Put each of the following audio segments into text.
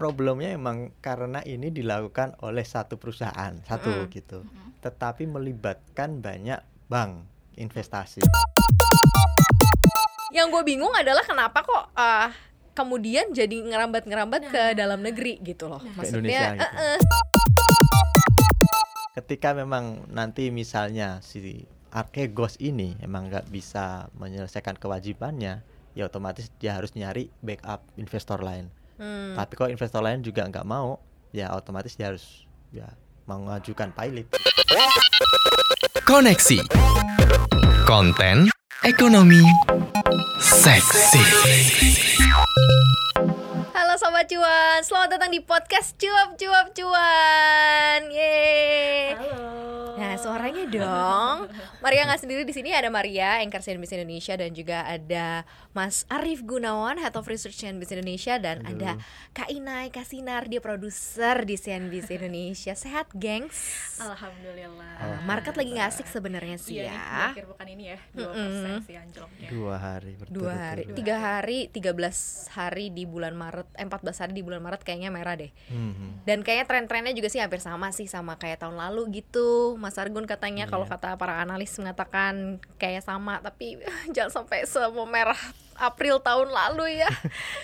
problemnya emang karena ini dilakukan oleh satu perusahaan satu Mm-mm. gitu tetapi melibatkan banyak bank investasi Yang gue bingung adalah kenapa kok eh, kemudian jadi ngerambat-ngerambat ke Nah. dalam negeri gitu loh. Ke Maksudnya, Indonesia gitu. eh, eh, ketika memang nanti misalnya si Arkegos ini emang nggak bisa menyelesaikan kewajibannya ya otomatis dia harus nyari backup investor lain hmm. tapi kalau investor lain juga nggak mau ya otomatis dia harus ya mengajukan pilot. Koneksi. Konten Ekonomi Seksi sobat cuan, selamat datang di podcast cuap cuap cuan. Yeay. Halo. Nah, suaranya dong. Maria nggak sendiri di sini ada Maria, anchor CNBC Indonesia dan juga ada Mas Arif Gunawan, Head of Research CNBC Indonesia dan Halo. ada Kak Inai Kasinar, dia produser di CNBC Indonesia. Sehat, gengs? Alhamdulillah. Oh, Market lagi nggak asik sebenarnya sih Iya ya. terakhir pekan ini ya, 2% Mm-mm. sih anjloknya. dua hari Dua hari, tiga hari, 13 hari di bulan Maret, eh, 14 hari di bulan Maret kayaknya merah deh. Mhm. Dan kayaknya tren-trennya juga sih hampir sama sih sama kayak tahun lalu gitu. Mas Argun katanya kalau Iya. kata para analis mengatakan kayak sama, tapi jangan sampai semerah April tahun lalu ya.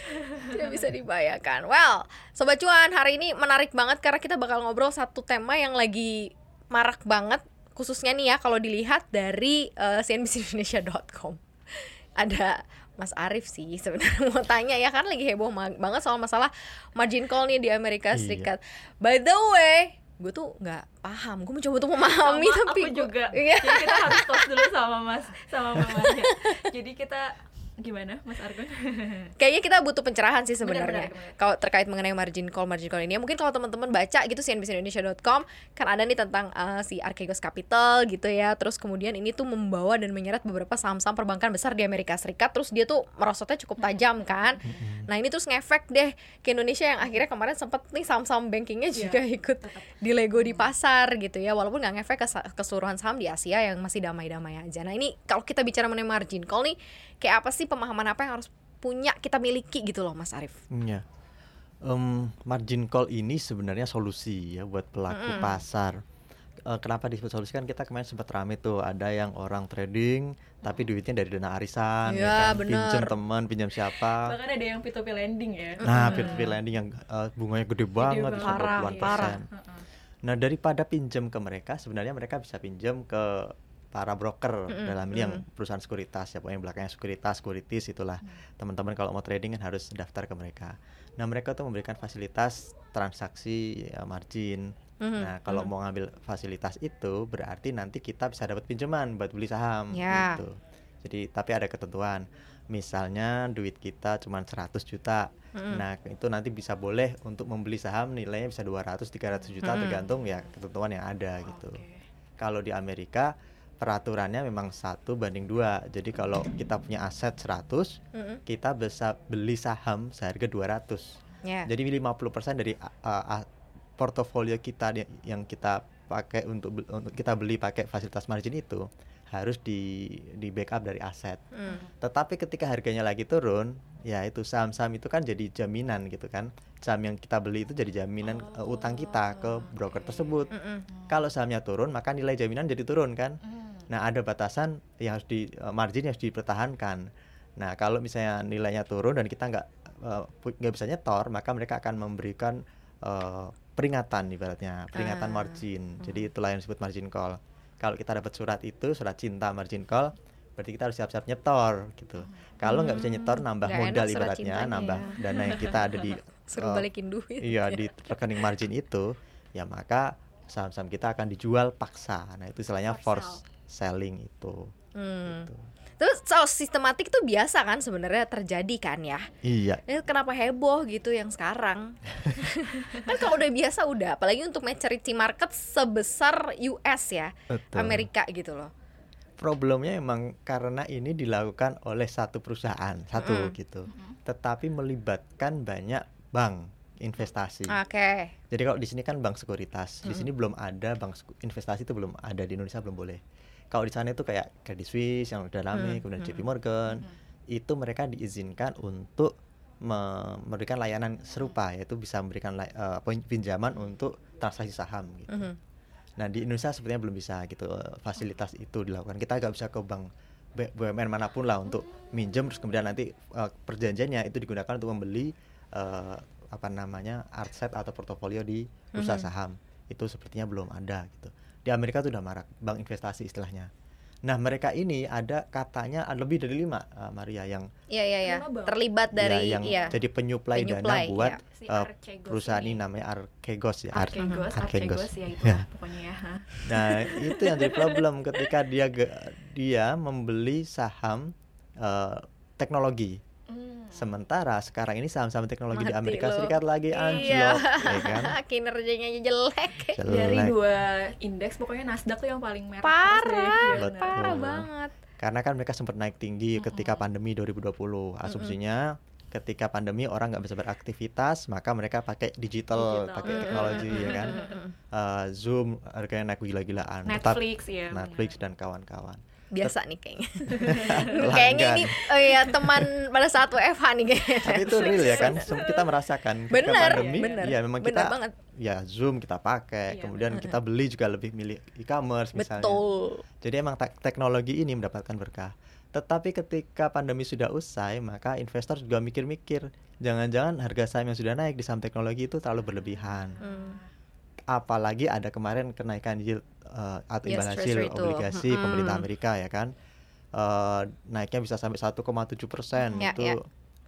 Tidak bisa dibayangkan. Well, sobat cuan hari ini menarik banget karena kita bakal ngobrol satu tema yang lagi marak banget khususnya nih ya kalau dilihat dari uh, cnbcindonesia.com. Ada Mas Arif sih sebenarnya mau tanya ya kan lagi heboh banget soal masalah margin call nih di Amerika Iya. Serikat. By the way, gue tuh nggak paham. Gue mencoba untuk memahami Sama tapi aku gua- juga. Iya. Jadi kita harus tos dulu sama Mas sama mamanya. Jadi kita gimana Mas Argun? Kayaknya kita butuh pencerahan sih Benar, sebenarnya. benar, benar. Kalau terkait mengenai margin call, margin call ini, mungkin kalau teman-teman baca gitu cnbcindonesia.com kan ada nih tentang uh, si Archegos Capital gitu ya. Terus kemudian ini tuh membawa dan menyeret beberapa saham-saham perbankan besar di Amerika Serikat. Terus dia tuh merosotnya cukup tajam kan. Nah ini terus ngefek deh ke Indonesia yang akhirnya kemarin sempet nih saham-saham bankingnya Iya, juga ikut Tetap. di Lego di pasar gitu ya walaupun nggak ngefek ke sa- keseluruhan saham di Asia yang masih damai-damai aja nah ini kalau kita bicara mengenai margin call nih kayak apa sih pemahaman apa yang harus punya kita miliki gitu loh Mas Arief Iya. Em, margin call ini sebenarnya solusi ya buat pelaku Mm-mm. pasar. Eh, kenapa disebut solusi kan kita kemarin sempat rame tuh ada yang orang trading tapi duitnya dari dana arisan, Iya, kan? pinjam teman, pinjam siapa. Bahkan ada yang P2P lending ya. Nah, Mm-mm. peer-to-peer lending yang eh, bunganya gede banget, banget. bisa Parah, 20-an parah. persen. Heeh. Nah, daripada pinjam ke mereka, sebenarnya mereka bisa pinjam ke para broker Mm-mm, dalam ini yang perusahaan sekuritas ya pokoknya belakangnya sekuritas, sekuritis itulah. Teman-teman kalau mau trading kan harus daftar ke mereka. Nah, mereka tuh memberikan fasilitas transaksi ya, margin. Mhm, Nah, kalau mhm. mau ngambil fasilitas itu berarti nanti kita bisa dapat pinjaman buat beli saham Ya. gitu. Jadi tapi ada ketentuan. Misalnya duit kita cuma 100 juta. Mhm. Nah, itu nanti bisa boleh untuk membeli saham nilainya bisa 200 300 juta Mm-mm. tergantung ya ketentuan yang ada gitu. Kalau di Amerika peraturannya memang satu banding dua. Jadi kalau kita punya aset 100, Mhm, kita bisa beli saham seharga 200. ya. Jadi 50% dari uh, uh, portofolio kita yang kita pakai untuk untuk kita beli pakai fasilitas margin itu harus di di backup dari aset. Mm. Tetapi ketika harganya lagi turun, ya itu saham-saham itu kan jadi jaminan gitu kan. Saham yang kita beli itu jadi jaminan uh, utang kita ke Oh, broker oke. tersebut. Mm-mm. Kalau sahamnya turun, maka nilai jaminan jadi turun kan. Hmm. Nah, ada batasan yang harus di uh, margin yang harus dipertahankan. Nah, kalau misalnya nilainya turun dan kita nggak uh, pu- nggak bisa nyetor, maka mereka akan memberikan uh, peringatan ibaratnya, peringatan Ah. margin. Jadi itulah yang disebut margin call. Kalau kita dapat surat itu, surat cinta margin call, berarti kita harus siap-siap nyetor gitu. Kalau nggak bisa nyetor, nambah Nggak enak modal ibaratnya, nambah ya. dana yang kita ada di Suruh uh, balikin duit. iya di rekening margin itu, ya maka saham-saham kita akan dijual paksa. Nah, itu istilahnya force selling itu. Hmm. gitu. Terus soal sistematik tuh biasa kan sebenarnya terjadi kan ya. Iya, Ini kenapa heboh gitu yang sekarang? kan kalau udah biasa udah, apalagi untuk maturity market sebesar US ya, betul. Amerika gitu loh. Problemnya emang karena ini dilakukan oleh satu perusahaan, satu Mm-mm. gitu. Mm-mm. Tetapi melibatkan banyak bank investasi. Oke. Jadi kalau di sini kan bank sekuritas, di Mm. sini belum ada bank investasi itu belum ada di Indonesia belum boleh. Kalau di sana itu kayak Credit Suisse yang udah rame, Mm, kemudian mm. JP Morgan, Mhm. itu mereka diizinkan untuk memberikan layanan serupa yaitu bisa memberikan pin- pinjaman untuk transaksi saham gitu. Mhm. Nah di Indonesia sepertinya belum bisa gitu eh, fasilitas itu dilakukan. Kita nggak bisa ke bank BUMN mana pun lah untuk minjem terus kemudian nanti eh, perjanjiannya itu digunakan untuk membeli eh, apa namanya aset atau portofolio di bursa Mhm. saham. Itu sepertinya belum ada gitu. Di Amerika itu udah marak bank investasi istilahnya. Nah mereka ini ada katanya ada lebih dari lima eh, Maria yang Iya iya iya. Lima bank. Terlibat ya, dari yang iya. jadi penyuplai, Penyuplai, dana buat ya. Si Archegos perusahaan ini. ini namanya Archegos ya. Ar- Archegos, Archegos. Archegos ya itu Ya. pokoknya ya. Nah, itu yang jadi problem ketika dia dia membeli saham eh, teknologi. Hmm. Sementara sekarang ini saham-saham teknologi di Mati Amerika loh. Serikat lagi Iya. anjlok, ya kan? Kinerjanya aja jelek. Dari Jelek. dua indeks pokoknya Nasdaq tuh yang paling merah. Parah, terus deh. Iya. Parah banget. Karena kan mereka sempat naik tinggi ketika pandemi 2020. Asumsinya ketika pandemi orang nggak bisa beraktivitas, maka mereka pakai digital, Digital. pakai Mm, teknologi mm, ya kan. mm, mm, mm. Eh, Zoom harganya naik gila-gilaan. Tetap Netflix ya. benar. Netflix dan kawan-kawan. Biasa nih kayaknya. kayaknya ini oh ya teman pada saat WFH nih kayaknya. Tapi itu real ya kan, kita merasakan ketika Bener, pandemi, bener. ya memang Bener kita banget. ya Zoom kita pakai, Iya, kemudian kita beli juga lebih milih e-commerce misalnya. Betul. Jadi emang tek- teknologi ini mendapatkan berkah. Tetapi ketika pandemi sudah usai, maka investor juga mikir-mikir, jangan-jangan harga saham yang sudah naik di saham teknologi itu terlalu berlebihan. Hmm. Apalagi ada kemarin kenaikan yield eh, atau Yes, imbal hasil itu. obligasi Mm-mm. pemerintah Amerika ya kan, Eh, naiknya bisa sampai 1,7 persen Ya, itu ya.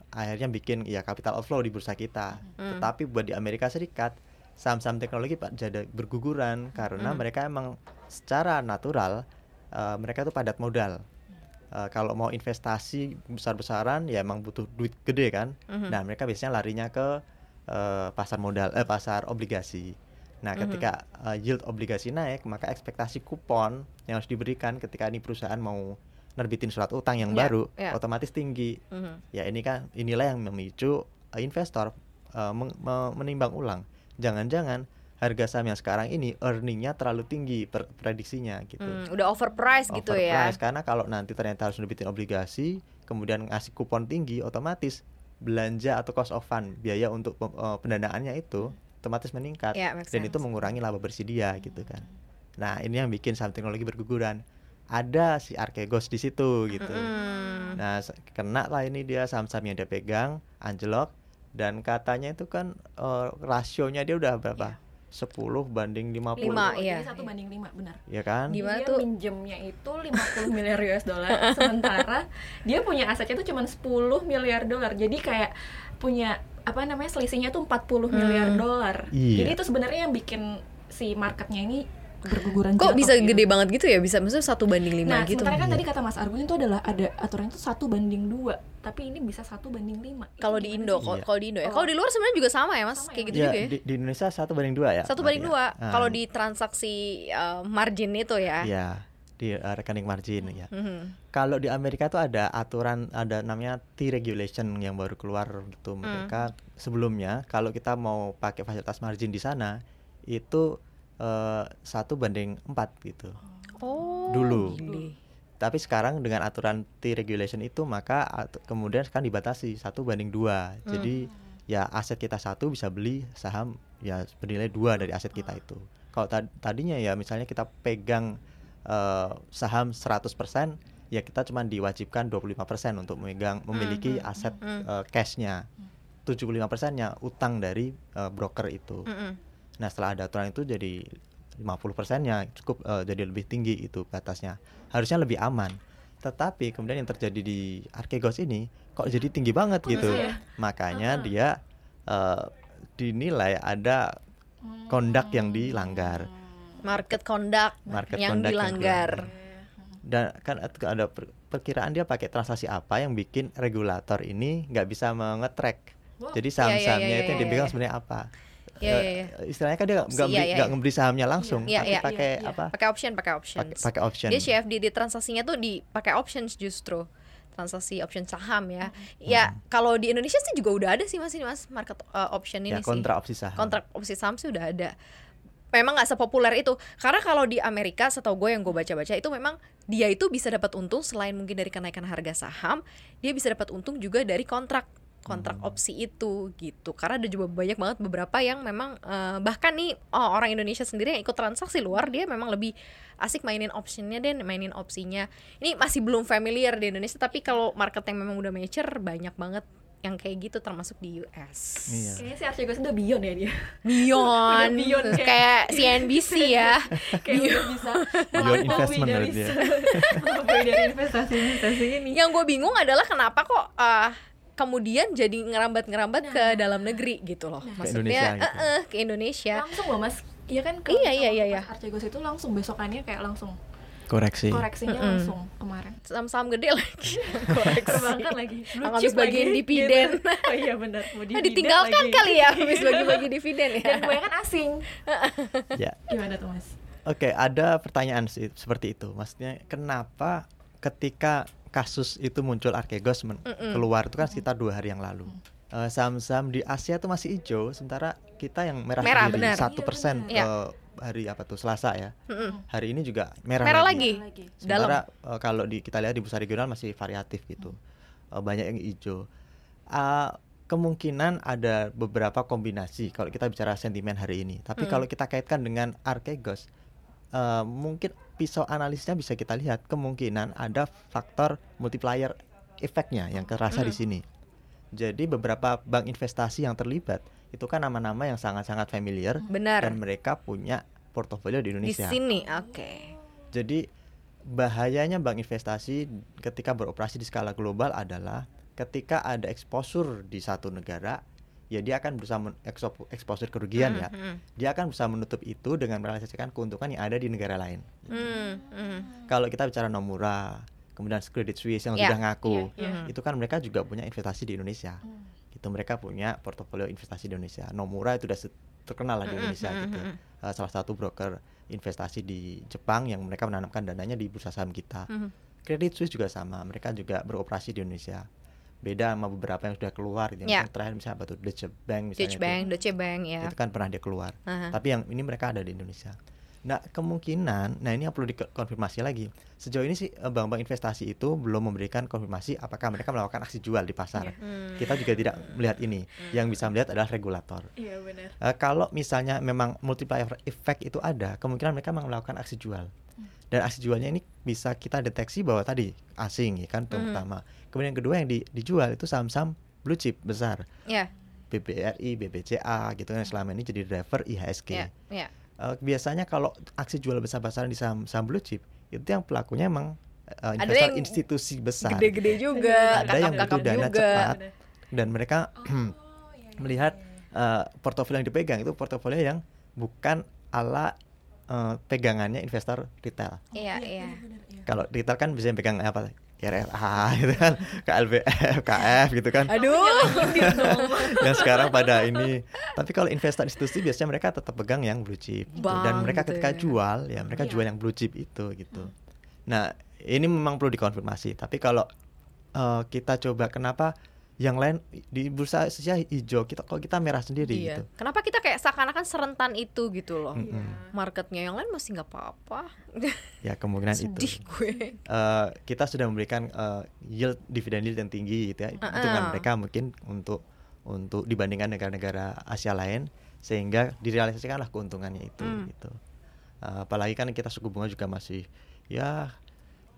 akhirnya bikin ya capital outflow di bursa kita. Mm. Tetapi buat di Amerika Serikat saham-saham teknologi pak jadi berguguran karena Mm. mereka emang secara natural eh, mereka tuh padat modal. Eh, kalau mau investasi besar-besaran ya emang butuh duit gede kan. Mhm. Nah mereka biasanya larinya ke eh, pasar modal, eh pasar obligasi. Nah Mhm. ketika eh, yield obligasi naik maka ekspektasi kupon yang harus diberikan ketika ini perusahaan mau nerbitin surat utang yang Ya, baru ya. otomatis tinggi Mhm. ya ini kan inilah yang memicu uh, investor uh, meng- me- menimbang ulang jangan-jangan harga saham yang sekarang ini earningnya terlalu tinggi per- prediksinya gitu Hmm, udah overpriced gitu ya. Karena kalau nanti ternyata harus nerbitin obligasi kemudian ngasih kupon tinggi otomatis belanja atau cost of fund biaya untuk uh, pendanaannya itu otomatis meningkat Ya, make dan itu mengurangi laba bersih dia gitu kan nah ini yang bikin saham teknologi berguguran ada si Archegos di situ gitu Mm-mm. Nah, kena lah ini dia saham-saham yang dia pegang, anjlok dan katanya itu kan eh, rasionya dia udah berapa? 10 banding 50. Lima, Lima, iya. Jadi satu banding lima, benar. Ya kan? Gimana dia tuh? minjemnya itu 50 miliar US dollar sementara dia punya asetnya itu cuma 10 miliar dolar jadi kayak punya apa namanya selisihnya tuh 40 miliar Hmm. dolar Iya. jadi itu sebenarnya yang bikin si marketnya ini berguguran Kok jatuh bisa gitu. gede banget gitu ya? Bisa maksudnya satu banding lima nah gitu. sementara kan Iya. tadi kata Mas Argun itu adalah ada aturan itu satu banding dua tapi ini bisa satu banding lima Kalau di Indo, Iya. kalau di Indo ya. Oh. Kalau di luar sebenarnya juga sama ya, Mas. Sama Kayak ya? gitu Ya, juga ya. di, di Indonesia satu banding dua ya. Satu banding dua. Ah, Kalau di transaksi uh, margin itu ya. ya di eh, rekening margin ya. Mhm. Kalau di Amerika tuh ada aturan ada namanya T regulation yang baru keluar gitu Hmm. mereka sebelumnya kalau kita mau pakai fasilitas margin di sana itu eh, satu banding empat gitu. Oh. Dulu. gile. Tapi sekarang dengan aturan T regulation itu maka at- kemudian kan dibatasi satu banding dua. Hmm. Jadi ya aset kita satu bisa beli saham ya bernilai dua dari aset kita itu. Kalau ta- tadinya ya misalnya kita pegang eh, saham 100% ya kita cuma diwajibkan 25% untuk memegang memiliki hmm, aset hmm. eh, cashnya. 75%-nya utang dari eh, broker itu. Mm-mm. Nah setelah ada aturan itu jadi 50 persennya cukup eh, jadi lebih tinggi itu batasnya harusnya lebih aman tetapi kemudian yang terjadi di Archegos ini kok jadi tinggi banget gitu ya? makanya dia eh, dinilai ada kondak yang dilanggar Market conduct Market yang conduct yang dilanggar. dan kan ada per- perkiraan dia pakai transaksi apa yang bikin regulator ini nggak bisa mengetrack Wow. jadi Iya, iya, saham-sahamnya iya, itu yang iya, dipegang sebenarnya apa iya, iya. istilahnya kan dia nggak nggak nggak iya. membeli sahamnya langsung Iya, tapi iya, pakai iya, iya. apa Pakai option, pakai option. pakai option Dia CFD di transaksinya tuh dipakai options justru transaksi option saham ya. Ya kalau di Indonesia sih juga udah ada sih mas ini mas market uh, option ini ya sih. kontra opsi saham kontrak opsi saham sih udah ada memang nggak sepopuler itu. Karena kalau di Amerika setahu gue yang gue baca-baca itu memang dia itu bisa dapat untung selain mungkin dari kenaikan harga saham dia bisa dapat untung juga dari kontrak kontrak Hmm. opsi itu gitu. Karena ada juga banyak banget beberapa yang memang eh, bahkan nih oh, orang Indonesia sendiri yang ikut transaksi luar dia memang lebih asik mainin optionnya dan mainin opsinya. Ini masih belum familiar di Indonesia tapi kalau market yang memang udah mature banyak banget yang kayak gitu termasuk di US Iya. Kayaknya si Archegos udah beyond ya dia. Beyond, Udah beyond kayak- kayak CNBC ya. Kayak udah bisa Beyond investment dari ya. melampaui dari investasi-investasi ini. Yang gue bingung adalah kenapa kok eh, kemudian jadi ngerambat-ngerambat ke dalam negeri gitu loh. Maksudnya Indonesia gitu. eh, eh, ke Indonesia. Langsung loh mas. Iya kan Iya, iya, iya, iya. Archegos itu langsung besokannya kayak langsung Koreksi. koreksinya Mm-mm. langsung kemarin saham-saham gede lagi koreksi perbankan lagi Blue Yang habis bagiin lagi, dividen. gitu. oh iya benar mau Nah, dividen ditinggalkan lagi. kali ya habis bagi-bagi dividen ya dan kebanyakan asing Ya. gimana tuh mas Oke, ada pertanyaan sih seperti itu. Maksudnya kenapa ketika kasus itu muncul Archegos men- Mm-mm. keluar itu kan sekitar dua hari yang lalu. Eh, Saham-saham di Asia tuh masih hijau, sementara kita yang merah, Merah, sendiri. Satu Iya, persen eh, hari apa tuh Selasa ya. Mm-mm. Hari ini juga merah, Merah lagi. lagi. lagi Sementara eh, kalau di kita lihat di bursa regional masih variatif gitu, Eh, banyak yang hijau. Ah, kemungkinan ada beberapa kombinasi kalau kita bicara sentimen hari ini. Tapi Hmm. kalau kita kaitkan dengan Archegos, eh, mungkin pisau analisisnya bisa kita lihat kemungkinan ada faktor multiplier efeknya yang kerasa di Hmm. sini. Jadi beberapa bank investasi yang terlibat itu kan nama-nama yang sangat-sangat familiar benar dan mereka punya portofolio di di Indonesia. sini oke Jadi bahayanya bank investasi ketika beroperasi di skala global adalah ketika ada exposure di satu negara, ya dia akan berusaha men- expo- exposure kerugian ya. Mm, mm, Dia akan berusaha menutup itu dengan merealisasikan keuntungan yang ada di negara lain. mm, mm. Kalau kita bicara Nomura, kemudian Credit Suisse yang Ya, sudah ngaku, iya, iya. itu kan mereka juga punya investasi di Indonesia. Hmm. Gitu mereka punya portofolio investasi di Indonesia. Nomura itu sudah terkenal lah di Indonesia gitu. Uh, salah satu broker investasi di Jepang yang mereka menanamkan dananya di bursa saham kita. mm. Credit Suisse juga sama, mereka juga beroperasi di Indonesia. Beda sama beberapa yang sudah keluar gitu. Ya. Yang terakhir misalnya apa tuh Deutsche Bank misalnya Deutsche itu. Bank Deutsche Bank ya Itu kan pernah dia keluar. Aha. Tapi yang ini mereka ada di Indonesia. Nah, kemungkinan nah ini yang perlu dikonfirmasi lagi. Sejauh ini sih eh, bank-bank investasi itu belum memberikan konfirmasi apakah mereka melakukan aksi jual di pasar. Iya. Hmm. Kita juga tidak melihat ini. Yang bisa melihat adalah regulator. iya benar Eh, kalau misalnya memang multiplier effect itu ada, kemungkinan mereka memang melakukan aksi jual. Dan aksi jualnya ini bisa kita deteksi bahwa tadi asing ya kan Mhm. pertama. Kemudian yang kedua yang di- dijual itu saham-saham blue chip besar, ya BBRI, BBCA gitu kan yang selama ini jadi driver IHSG. ya ya Eh, biasanya kalau aksi jual besar-besaran di saham saham blue chip itu yang pelakunya emang eh, Ada investor yang institusi besar gede-gede juga Ada yang kakap-kakap butuh dana juga cepat. Dan mereka Oh, iya, iya, melihat iya. eh, portofolio yang dipegang itu portofolio yang bukan ala eh, pegangannya investor retail. iya iya benar, iya. Kalau retail kan bisa yang pegang apa RRA gitu kan, KLBF, KF gitu kan. aduh yang sekarang pada ini. Tapi kalau investor institusi biasanya mereka tetap pegang yang blue chip. gitu. Dan mereka gitu ketika ya. jual ya mereka Iya. jual yang blue chip itu gitu. Nah, ini memang perlu dikonfirmasi. Tapi kalau eh, kita coba kenapa yang lain di bursa Asia hijau kita kok kita merah sendiri iya gitu. kenapa kita kayak seakan-akan serentan itu gitu loh Mm-mm. marketnya yang lain masih nggak apa-apa Ya kemungkinan sedih itu. gue Eh, kita sudah memberikan eh, yield dividen yield yang tinggi gitu ya. Hitungan Uh-uh. mereka mungkin untuk untuk dibandingkan negara-negara Asia lain sehingga direalisasikanlah keuntungannya itu Hmm. gitu. Eh, apalagi kan kita suku bunga juga masih ya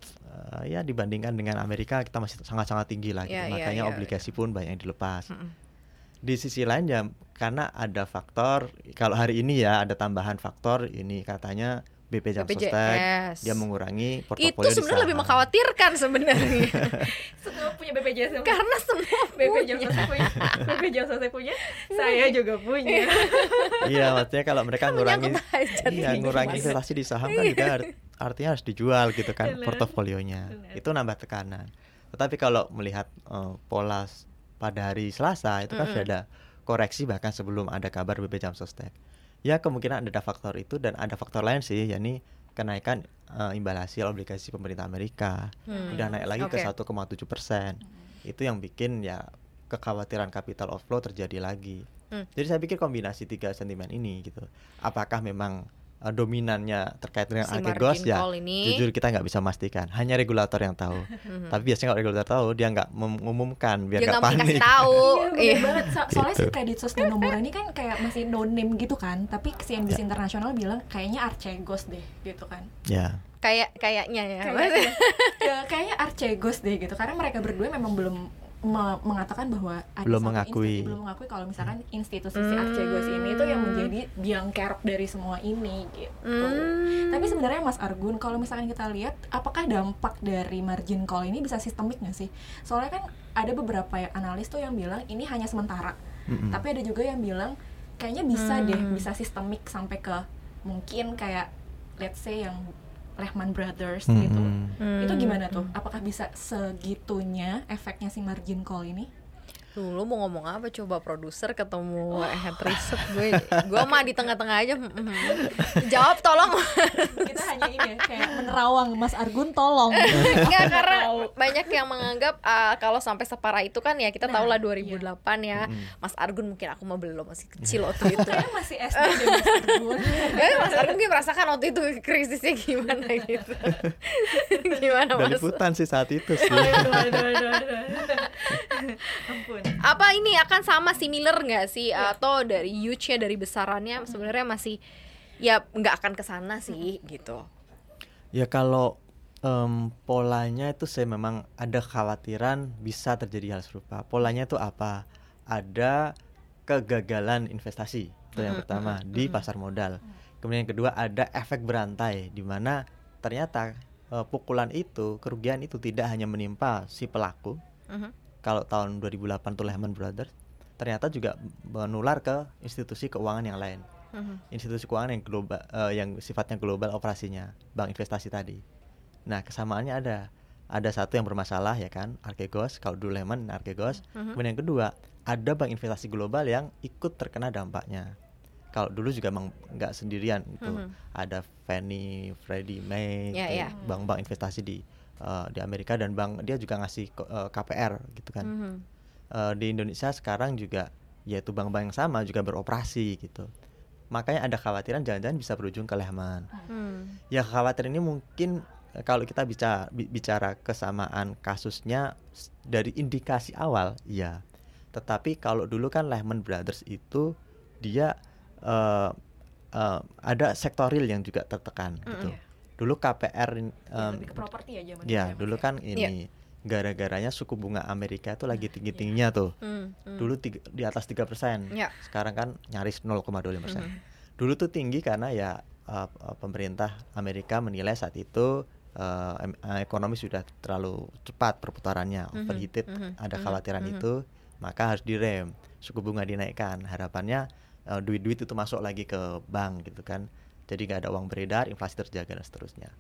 eh, ya dibandingkan dengan Amerika kita masih sangat-sangat tinggi lah gitu. Ya, ya, Makanya ya, obligasi pun banyak yang dilepas. Mm-mm. Di sisi lain ya karena ada faktor kalau hari ini ya ada tambahan faktor ini katanya BP Jam Sostek BPJS dia mengurangi itu portofolio di sebenarnya lebih mengkhawatirkan sebenarnya punya BPJS yang karena semua BPJS punya. punya. BPJS selesai punya. Saya juga punya. Iya maksudnya kalau mereka ngurangi iya ngurangi investasi di saham kan juga art- artinya harus dijual gitu kan portofolionya. Itu nambah tekanan. Tetapi kalau melihat eh, pola pada hari Selasa itu kan sudah ada koreksi bahkan sebelum ada kabar BP Jam Sostek ya kemungkinan ada faktor itu dan ada faktor lain sih yakni kenaikan eh, imbal hasil obligasi pemerintah Amerika Hmm. udah naik lagi ke Oke. 1,7 persen itu yang bikin ya kekhawatiran capital outflow terjadi lagi Hmm. jadi saya pikir kombinasi tiga sentimen ini gitu apakah memang eh, dominannya terkait dengan Si Archegos margin ya ini. jujur kita nggak bisa memastikan hanya regulator yang tahu tapi biasanya kalau regulator tahu dia nggak mengumumkan biar dia nggak panik dikasih tahu Iya, Iya. banget. So- soalnya si Gitu. Credit Suisse dan Nomura ini kan kayak masih no name gitu kan, tapi Ya. CNBC Internasional bilang kayaknya Archegos deh gitu kan. ya kayak kayaknya ya Kayaknya, ya, kayaknya Archegos deh gitu karena mereka berdua memang belum me- mengatakan bahwa ada Belum mengakui. institusi- belum mengakui kalau misalkan institusi si Hmm. Archegos ini tuh yang menjadi biang kerok dari semua ini gitu. Hmm. Tapi sebenarnya Mas Argun, kalau misalkan kita lihat, apakah dampak dari margin call ini bisa sistemik nggak sih? Soalnya kan ada beberapa ya analis tuh yang bilang ini hanya sementara, Mm-mm. tapi ada juga yang bilang kayaknya bisa deh, Hmm. bisa sistemik sampai ke mungkin kayak let's say yang Lehman Brothers Mm-mm. gitu. Hmm. Itu gimana tuh? Apakah bisa segitunya efeknya si margin call ini? Dulu mau ngomong apa? Coba produser ketemu head riset gue. Gue mah di tengah-tengah aja jawab tolong. Kita hanya ini ya, kayak menerawang. Mas Argun tolong. Enggak karena banyak yang menganggap ah, kalau sampai separah itu kan ya kita Nah, tahu lah 2008 ya. Mm-mm. Mas Argun mungkin aku mah belum masih kecil waktu itu. Saya masih SD Mas Argun. Eh, Mas Argun gue merasakan waktu itu krisisnya gimana gitu. Gimana Mas? liputan sih saat itu sih. Aduh, aduh, aduh, aduh. Ampun. Apa ini akan sama similar nggak sih atau dari huge-nya dari besarannya sebenarnya masih ya nggak akan ke sana sih gitu Ya kalau em, polanya itu saya memang ada kekhawatiran bisa terjadi hal serupa. Polanya itu apa? Ada kegagalan investasi itu yang pertama di pasar modal. Kemudian yang kedua ada efek berantai di mana ternyata eh, pukulan itu, kerugian itu tidak hanya menimpa si pelaku. Mhm. Kalau tahun 2008 tuh Lehman Brothers, ternyata juga menular ke institusi keuangan yang lain Mhm. institusi keuangan yang global eh, yang sifatnya global operasinya bank investasi tadi. Nah kesamaannya ada ada satu yang bermasalah ya kan Archegos kalau dulu Lehman Archegos. Mhm. Kemudian yang kedua ada bank investasi global yang ikut terkena dampaknya. Kalau dulu juga emang nggak sendirian itu Mhm. ada Fannie, Freddie Mae, Ya, gitu, ya. bank-bank investasi di eh, di Amerika dan bank dia juga ngasih ko- eh, KPR gitu kan. Mhm. Eh, di Indonesia sekarang juga yaitu bank-bank yang sama juga beroperasi gitu. Makanya ada khawatiran jangan-jangan bisa berujung ke Lehman. Hmm. Ya kekhawatiran ini mungkin kalau kita bicara bicara kesamaan kasusnya dari indikasi awal, iya. Tetapi kalau dulu kan Lehman Brothers itu dia eh, eh, ada sektoril yang juga tertekan gitu. Iya. Dulu KPR in- Ya, lebih ke properti ya zaman ya dulu kan ini gara-garanya suku bunga Amerika itu lagi tinggi-tingginya tuh. Hmm. Hmm. Dulu tiga- di atas 3%. Ya. Sekarang kan nyaris 0,25%. persen. Mhm. Dulu tuh tinggi karena ya uh, pemerintah Amerika menilai saat itu uh, ekonomi sudah terlalu cepat perputarannya, Mhm, overheated, mhm, ada mhm, khawatiran mhm. itu, maka harus direm, suku bunga dinaikkan. Harapannya uh, duit-duit itu masuk lagi ke bank gitu kan. Jadi nggak ada uang beredar, inflasi terjaga dan seterusnya.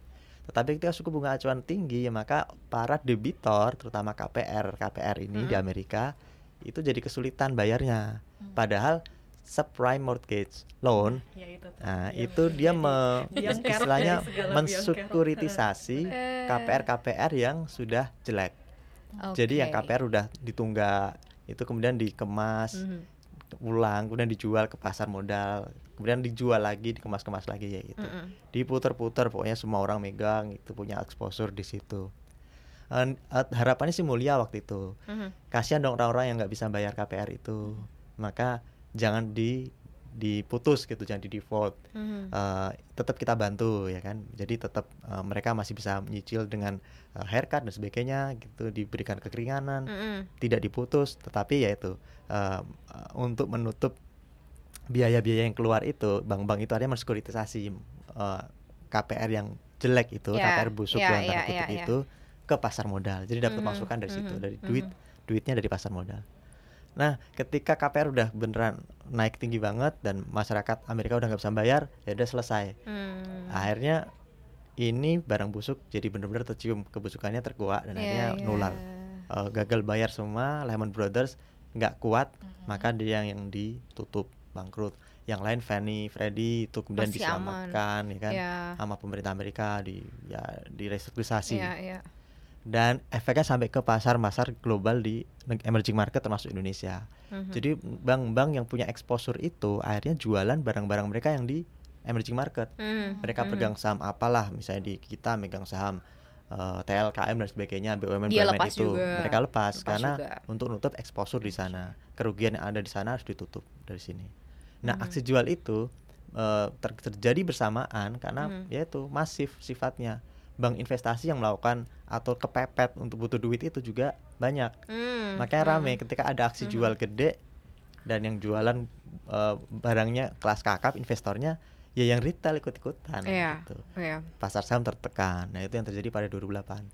Tetapi ketika suku bunga acuan tinggi, ya maka para debitor, terutama KPR, KPR ini di Mhm. Amerika itu jadi kesulitan bayarnya. Hmm. Padahal subprime mortgage loan, Ya, itu nah Iya, itu dia me, istilahnya kerok. mensekuritisasi Eh. KPR KPR yang sudah jelek. Jadi yang. KPR udah ditunggak itu kemudian dikemas Mhm. ulang, kemudian dijual ke pasar modal, kemudian dijual lagi, dikemas-kemas lagi ya gitu. Mhm. Diputer-puter pokoknya semua orang megang itu punya exposure di situ. En- eh, harapannya sih mulia waktu itu. Mhm. Kasihan dong orang-orang yang nggak bisa bayar KPR itu. Maka jangan di diputus gitu, jangan di default. Mhm. Eh, tetap kita bantu ya kan. Jadi tetap eh, mereka masih bisa menyicil dengan eh, haircut dan sebagainya gitu, diberikan kekeringanan Mhm. tidak diputus tetapi yaitu eh, untuk menutup biaya-biaya yang keluar itu bank-bank itu artinya mensekuritisasi eh, KPR yang jelek itu Ya, KPR busuk ya, dalam ya, kutip ya, ya. itu ke pasar modal jadi dapat Mhm, masukan dari situ mhm, dari mhm. duit duitnya dari pasar modal nah ketika KPR udah beneran naik tinggi banget dan masyarakat Amerika udah nggak bisa bayar ya udah selesai Hmm. akhirnya ini barang busuk jadi benar-benar tercium kebusukannya terkuak dan Iya, akhirnya iya. nular uh, gagal bayar semua Lehman Brothers nggak kuat Mhm. maka dia yang ditutup bangkrut yang lain Fannie Freddie itu kemudian Masih aman. diselamatkan ya kan Ya. sama pemerintah Amerika di ya direstrukturisasi Iya, iya. dan efeknya sampai ke pasar-pasar global di emerging market termasuk Indonesia Mhm. jadi bank-bank yang punya exposure itu akhirnya jualan barang-barang mereka yang di emerging market. Hmm, Mereka hmm. pegang saham apalah, misalnya di kita megang saham eh, TLKM dan sebagainya, BUMN Dia BUMN lepas itu juga. mereka lepas, Lepas karena juga. untuk nutup exposure di sana. Kerugian yang ada di sana harus ditutup dari sini. Nah, Hmm. aksi jual itu eh, ter- terjadi bersamaan karena Hmm. yaitu masif sifatnya. Bank investasi yang melakukan atau kepepet untuk butuh duit itu juga banyak. Hmm, Makanya hmm. rame ketika ada aksi jual gede dan yang jualan eh, barangnya kelas kakap investornya ya yang retail ikut-ikutan Iya. gitu. Iya. Pasar saham tertekan. Nah, itu yang terjadi pada 2008.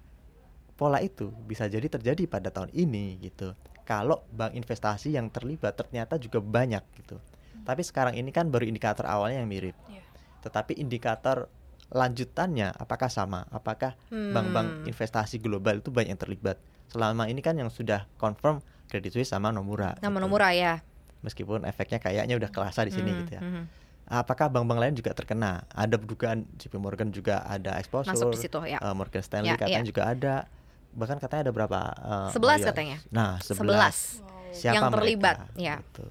Pola itu bisa jadi terjadi pada tahun ini gitu. Kalau bank investasi yang terlibat ternyata juga banyak gitu. Tapi sekarang ini kan baru indikator awalnya yang mirip. Iya. Tetapi indikator lanjutannya apakah sama? Apakah bank-bank Hmm. investasi global itu banyak yang terlibat? Selama ini kan yang sudah confirm Credit Suisse sama Nomura. Nama gitu. Nomura ya. Meskipun efeknya kayaknya udah kerasa di sini Hmm, gitu ya. hmm. Apakah bank-bank lain juga terkena? Ada dugaan JP Morgan juga ada exposure. Masuk di situ ya. eh, Morgan Stanley Ya, katanya ya. juga ada. Bahkan katanya ada berapa? eh, 11 Maria? katanya. Nah, 11. 11. Siapa Yang mereka? terlibat, ya. Gitu.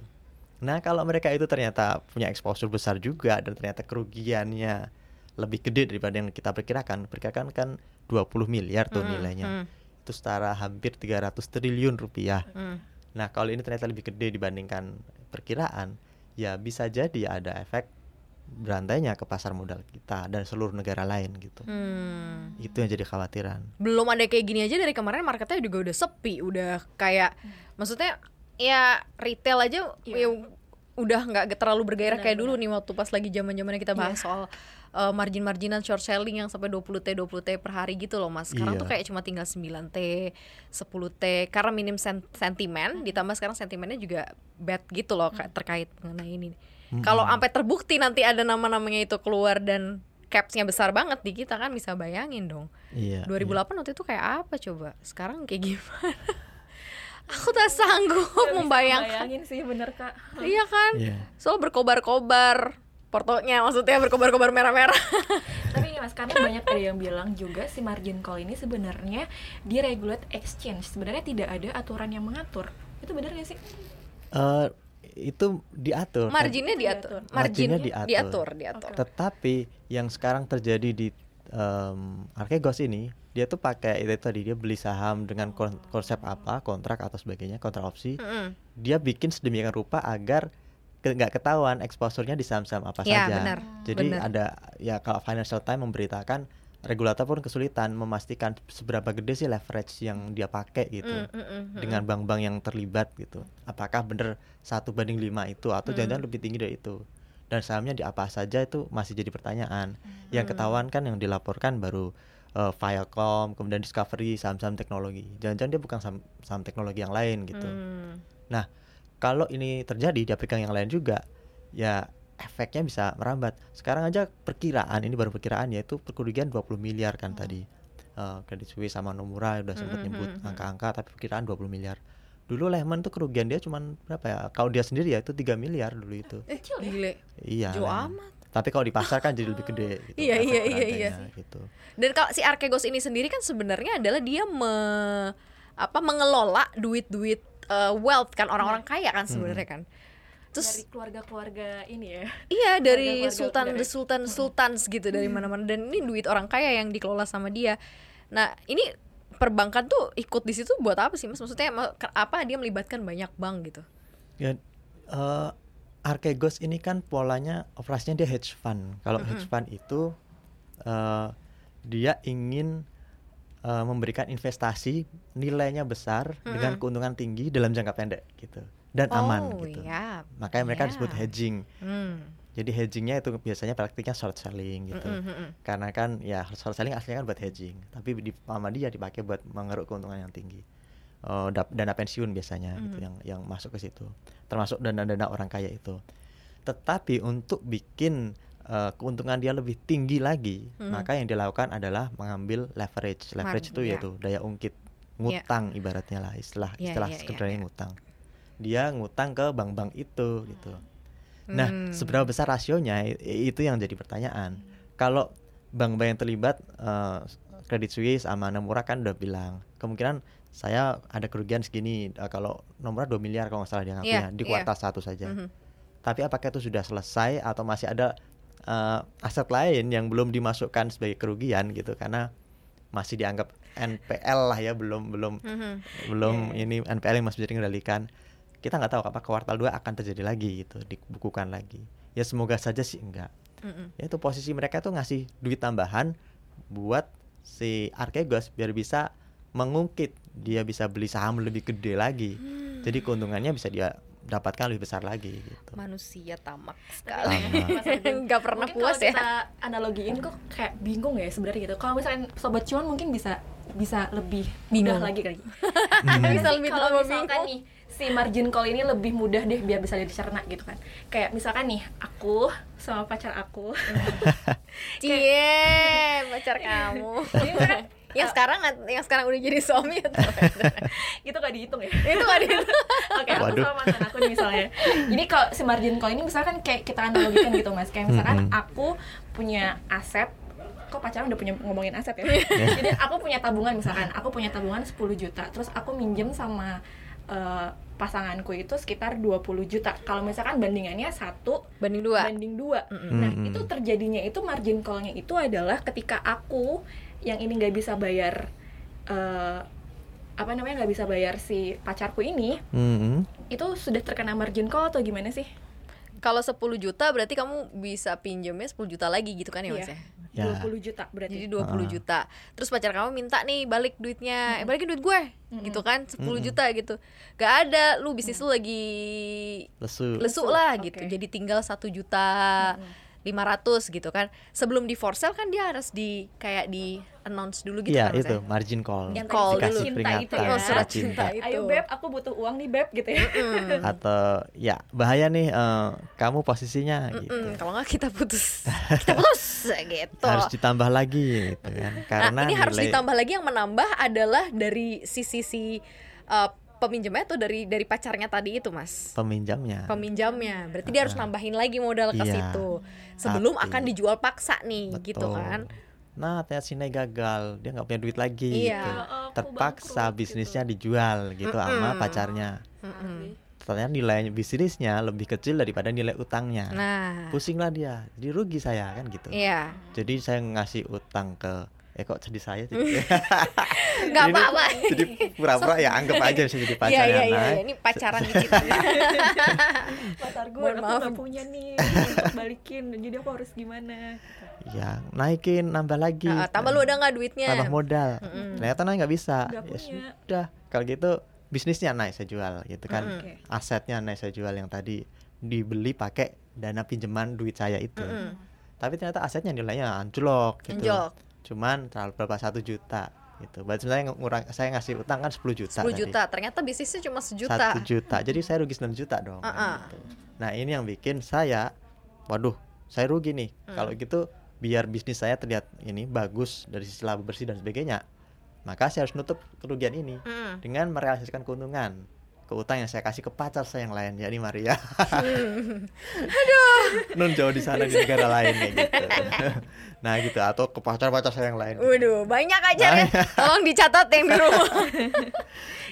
Nah, kalau mereka itu ternyata punya exposure besar juga dan ternyata kerugiannya lebih gede daripada yang kita perkirakan. Perkirakan kan 20 miliar tuh Hmm, nilainya. hmm, Itu setara hampir 300 triliun rupiah. hmm. Nah, kalau ini ternyata lebih gede dibandingkan perkiraan, ya bisa jadi ada efek berantainya ke pasar modal kita dan seluruh negara lain gitu. Hmm. Itu yang jadi khawatiran. belum ada kayak gini aja dari kemarin marketnya juga udah sepi udah kayak maksudnya ya retail aja Iya. ya udah nggak terlalu bergairah kayak dulu Benar-benar. nih waktu pas lagi zaman zamannya kita bahas Iya. soal uh, margin-marginan short selling yang sampai 20 t 20 t per hari gitu loh mas sekarang Iya. tuh kayak cuma tinggal 9 t 10 t karena minim sen- sentimen ditambah sekarang sentimennya juga bad gitu loh kayak terkait mengenai ini kalau sampai terbukti nanti ada nama-namanya itu keluar dan capsnya besar banget di kita kan bisa bayangin dong Iya. 2008 waktu itu kayak apa coba? Sekarang kayak gimana? Aku tak sanggup membayangkan. bayangin sih bener kak Iya kan? Iya. So berkobar-kobar portonya maksudnya berkobar-kobar merah-merah. Tapi ini mas, karena banyak ada yang bilang juga si margin call ini sebenarnya di regulate exchange Sebenarnya tidak ada aturan yang mengatur Itu benar gak sih? Eh, itu diatur. kan? Marginnya diatur. Marginnya Marginnya diatur. diatur, diatur. Tetapi yang sekarang terjadi di em, Archegos ini, dia tuh pakai itu tadi dia beli saham dengan kon- konsep apa, kontrak atau sebagainya, kontrak opsi. Mm-mm. Dia bikin sedemikian rupa agar ke- nggak ketahuan exposure-nya di saham-saham apa Ya, saja. benar. Jadi benar. ada ya kalau Financial Times memberitakan regulator pun kesulitan memastikan seberapa gede sih leverage yang dia pakai gitu Mm, mm, mm, mm. dengan bank-bank yang terlibat gitu. Apakah benar satu banding lima itu atau Hmm. jangan-jangan lebih tinggi dari itu? Dan sahamnya di apa saja itu masih jadi pertanyaan. Yang Hmm. ketahuan kan yang dilaporkan baru eh, Viacom, kemudian Discovery, saham-saham teknologi. Jangan-jangan dia bukan saham, saham teknologi yang lain gitu. Hmm. Kalau ini terjadi dia pegang yang lain juga, ya efeknya bisa merambat. Sekarang aja perkiraan ini baru perkiraan yaitu kerugian 20 miliar kan tadi. Eh, Credit Suisse sama Nomura udah sempat Mm, nyebut mm, mm, angka-angka tapi perkiraan 20 miliar. Dulu Lehman tuh kerugian dia cuman berapa ya? Kalau dia sendiri ya itu 3 miliar dulu itu. Eh, ya? gile. Iya. Jauh amat. Tapi kalau di pasar kan jadi lebih gede gitu. Iya, iya, iya, iya. gitu. Dan kalau si Archegos ini sendiri kan sebenarnya adalah dia me, apa mengelola duit-duit eh, wealth kan orang-orang kaya kan sebenarnya kan. Terus Dari keluarga-keluarga ini ya Iya dari Keluarga-keluarga sultan negara. the sultan sultans gitu dari mana-mana dan ini duit orang kaya yang dikelola sama dia. Nah ini perbankan tuh ikut di situ buat apa sih mas? Maksudnya apa dia melibatkan banyak bank gitu? Ya, eh, Archegos ini kan polanya operasinya dia hedge fund. Kalau hedge fund itu eh, dia ingin eh, memberikan investasi nilainya besar dengan keuntungan tinggi dalam jangka pendek gitu dan aman oh gitu. iya. Makanya mereka Ya. disebut hedging. Hmm. Jadi hedgingnya itu biasanya praktiknya short selling gitu. Mm, mm, mm, mm. Karena kan ya short selling aslinya kan buat hedging, tapi di sama dia dipakai buat mengeruk keuntungan yang tinggi. Dap- dana pensiun biasanya gitu yang yang masuk ke situ. Termasuk dana-dana orang kaya itu. Tetapi untuk bikin eh, keuntungan dia lebih tinggi lagi, maka yang dilakukan adalah mengambil leverage. Leverage Mar- itu ya. yaitu daya ungkit, ngutang ibaratnya lah istilah Ya, istilah ya, ya, sekedarnya ya. ngutang. Dia ngutang ke bank-bank itu gitu. Nah, Hmm. seberapa besar rasionya itu yang jadi pertanyaan. Kalau bank-bank yang terlibat eh, Credit Suisse sama Nomura kan udah bilang kemungkinan saya ada kerugian segini Eh, kalau Nomura 2 miliar kalau nggak salah dia Iya, ya di iya. kuartal satu saja. Mhm. Tapi apakah itu sudah selesai atau masih ada eh, aset lain yang belum dimasukkan sebagai kerugian gitu karena masih dianggap NPL lah ya belum belum Mhm. belum Iya, ini NPL yang masih bisa dikendalikan kita nggak tahu apa kuartal 2 akan terjadi lagi gitu dibukukan lagi ya semoga saja sih enggak Mhm. ya itu posisi mereka tuh ngasih duit tambahan buat si Archegos biar bisa mengungkit dia bisa beli saham lebih gede lagi jadi keuntungannya bisa dia dapatkan lebih besar lagi gitu Manusia tamak sekali. Arjun, Nggak pernah mungkin puas kalau ya. kita analogiin kok kayak bingung ya sebenarnya gitu kalau misalnya sobat cuan mungkin bisa bisa lebih Bingung. mudah lagi kali Hmm. Bisa lebih kalau misalkan bingung. nih si margin call ini lebih mudah deh biar bisa dicerna gitu kan. Kayak misalkan nih aku sama pacar aku. Cie, pacar kamu. Misalkan, yang sekarang yang sekarang udah jadi suami atau itu gak dihitung ya? Itu kan dia Oke, aku Waduh. sama mantan aku nih misalnya. Jadi kalau si margin call ini misalkan kayak kita analogikan gitu mas, kayak misalkan aku punya aset, kok pacaran udah punya ngomongin aset ya? Jadi aku punya tabungan misalkan, aku punya tabungan 10 juta, terus aku minjem sama eh, pasanganku itu sekitar 20 juta. Kalau misalkan bandingannya satu banding dua banding dua. Mm-mm. Nah Mm-mm. itu terjadinya itu margin call-nya itu adalah ketika aku yang ini nggak bisa bayar eh, apa namanya nggak bisa bayar si pacarku ini Mhm. itu sudah terkena margin call atau gimana sih? Kalau 10 juta berarti kamu bisa pinjamnya 10 juta lagi gitu kan ya, iya. Mas ya? ya. 20 juta berarti. Jadi 20 uh. -huh. juta. Terus pacar kamu minta nih balik duitnya. Mm. Eh balikin duit gue. Mm -hmm. Gitu kan 10 mm -hmm. juta gitu. Gak ada. Lu bisnis mm lu lagi lesu. Lesu, lesu lah okay. gitu. Jadi tinggal satu juta. Mm -hmm 500 gitu kan sebelum di for sale kan dia harus di kayak di announce dulu gitu ya, kan itu kan? margin call yang call dulu cinta itu ya. surat cinta. cinta itu ayo beb aku butuh uang nih beb gitu ya mm. atau ya bahaya nih uh, kamu posisinya mm gitu kalau nggak kita putus kita putus gitu harus ditambah lagi gitu kan nah, karena nah, ini nilai... harus ditambah lagi yang menambah adalah dari sisi si uh, peminjamnya atau dari dari pacarnya tadi itu mas peminjamnya. peminjamnya berarti dia harus nambahin lagi modal ke Iya. situ sebelum Tapi- akan dijual paksa nih gitu Betul. kan Nah, ternyata Sinai gagal, dia nggak punya duit lagi. Iya. gitu. Aku Terpaksa bangkrut, bisnisnya gitu. dijual gitu sama Mm-mm. pacarnya. Mm-mm. Ternyata nilai bisnisnya lebih kecil daripada nilai utangnya. nah Pusing lah dia, jadi rugi saya kan gitu. iya Jadi saya ngasih utang ke eh kok jadi saya jadi, nggak apa-apa jadi pura-pura ya anggap aja bisa jadi iya pacarnya iya iya Nay. ini pacaran di situ Pacar gue Mohon aku maaf. gak punya nih untuk balikin, jadi aku harus gimana? ya naikin nambah lagi Nah, tambah lu ada nggak duitnya tambah modal Mm-mm. ternyata naik nggak bisa Nggak ya punya. sudah kalau gitu bisnisnya naik saya jual gitu kan Mm-mm. Oke. asetnya naik saya jual yang tadi dibeli pakai dana pinjaman duit saya itu Mm-mm. tapi ternyata asetnya nilainya anjlok gitu Anjlok. Cuman terlalu berapa satu juta gitu berarti saya ngurang saya ngasih utang kan 10 juta 10 tadi. juta ternyata bisnisnya cuma sejuta satu juta jadi saya rugi 9 juta dong kan Uh-uh. gitu. nah ini yang bikin saya waduh saya rugi nih Hmm. kalau gitu biar bisnis saya terlihat ini bagus dari sisi laba bersih dan sebagainya maka saya harus nutup kerugian ini Mm. dengan merealisasikan keuntungan ke utang yang saya kasih ke pacar saya yang lain yakni Maria nun jauh di sana di negara lain kayak gitu nah gitu atau ke pacar-pacar saya yang lain gitu. Waduh, banyak aja ya. Tolong dicatat yang di rumah.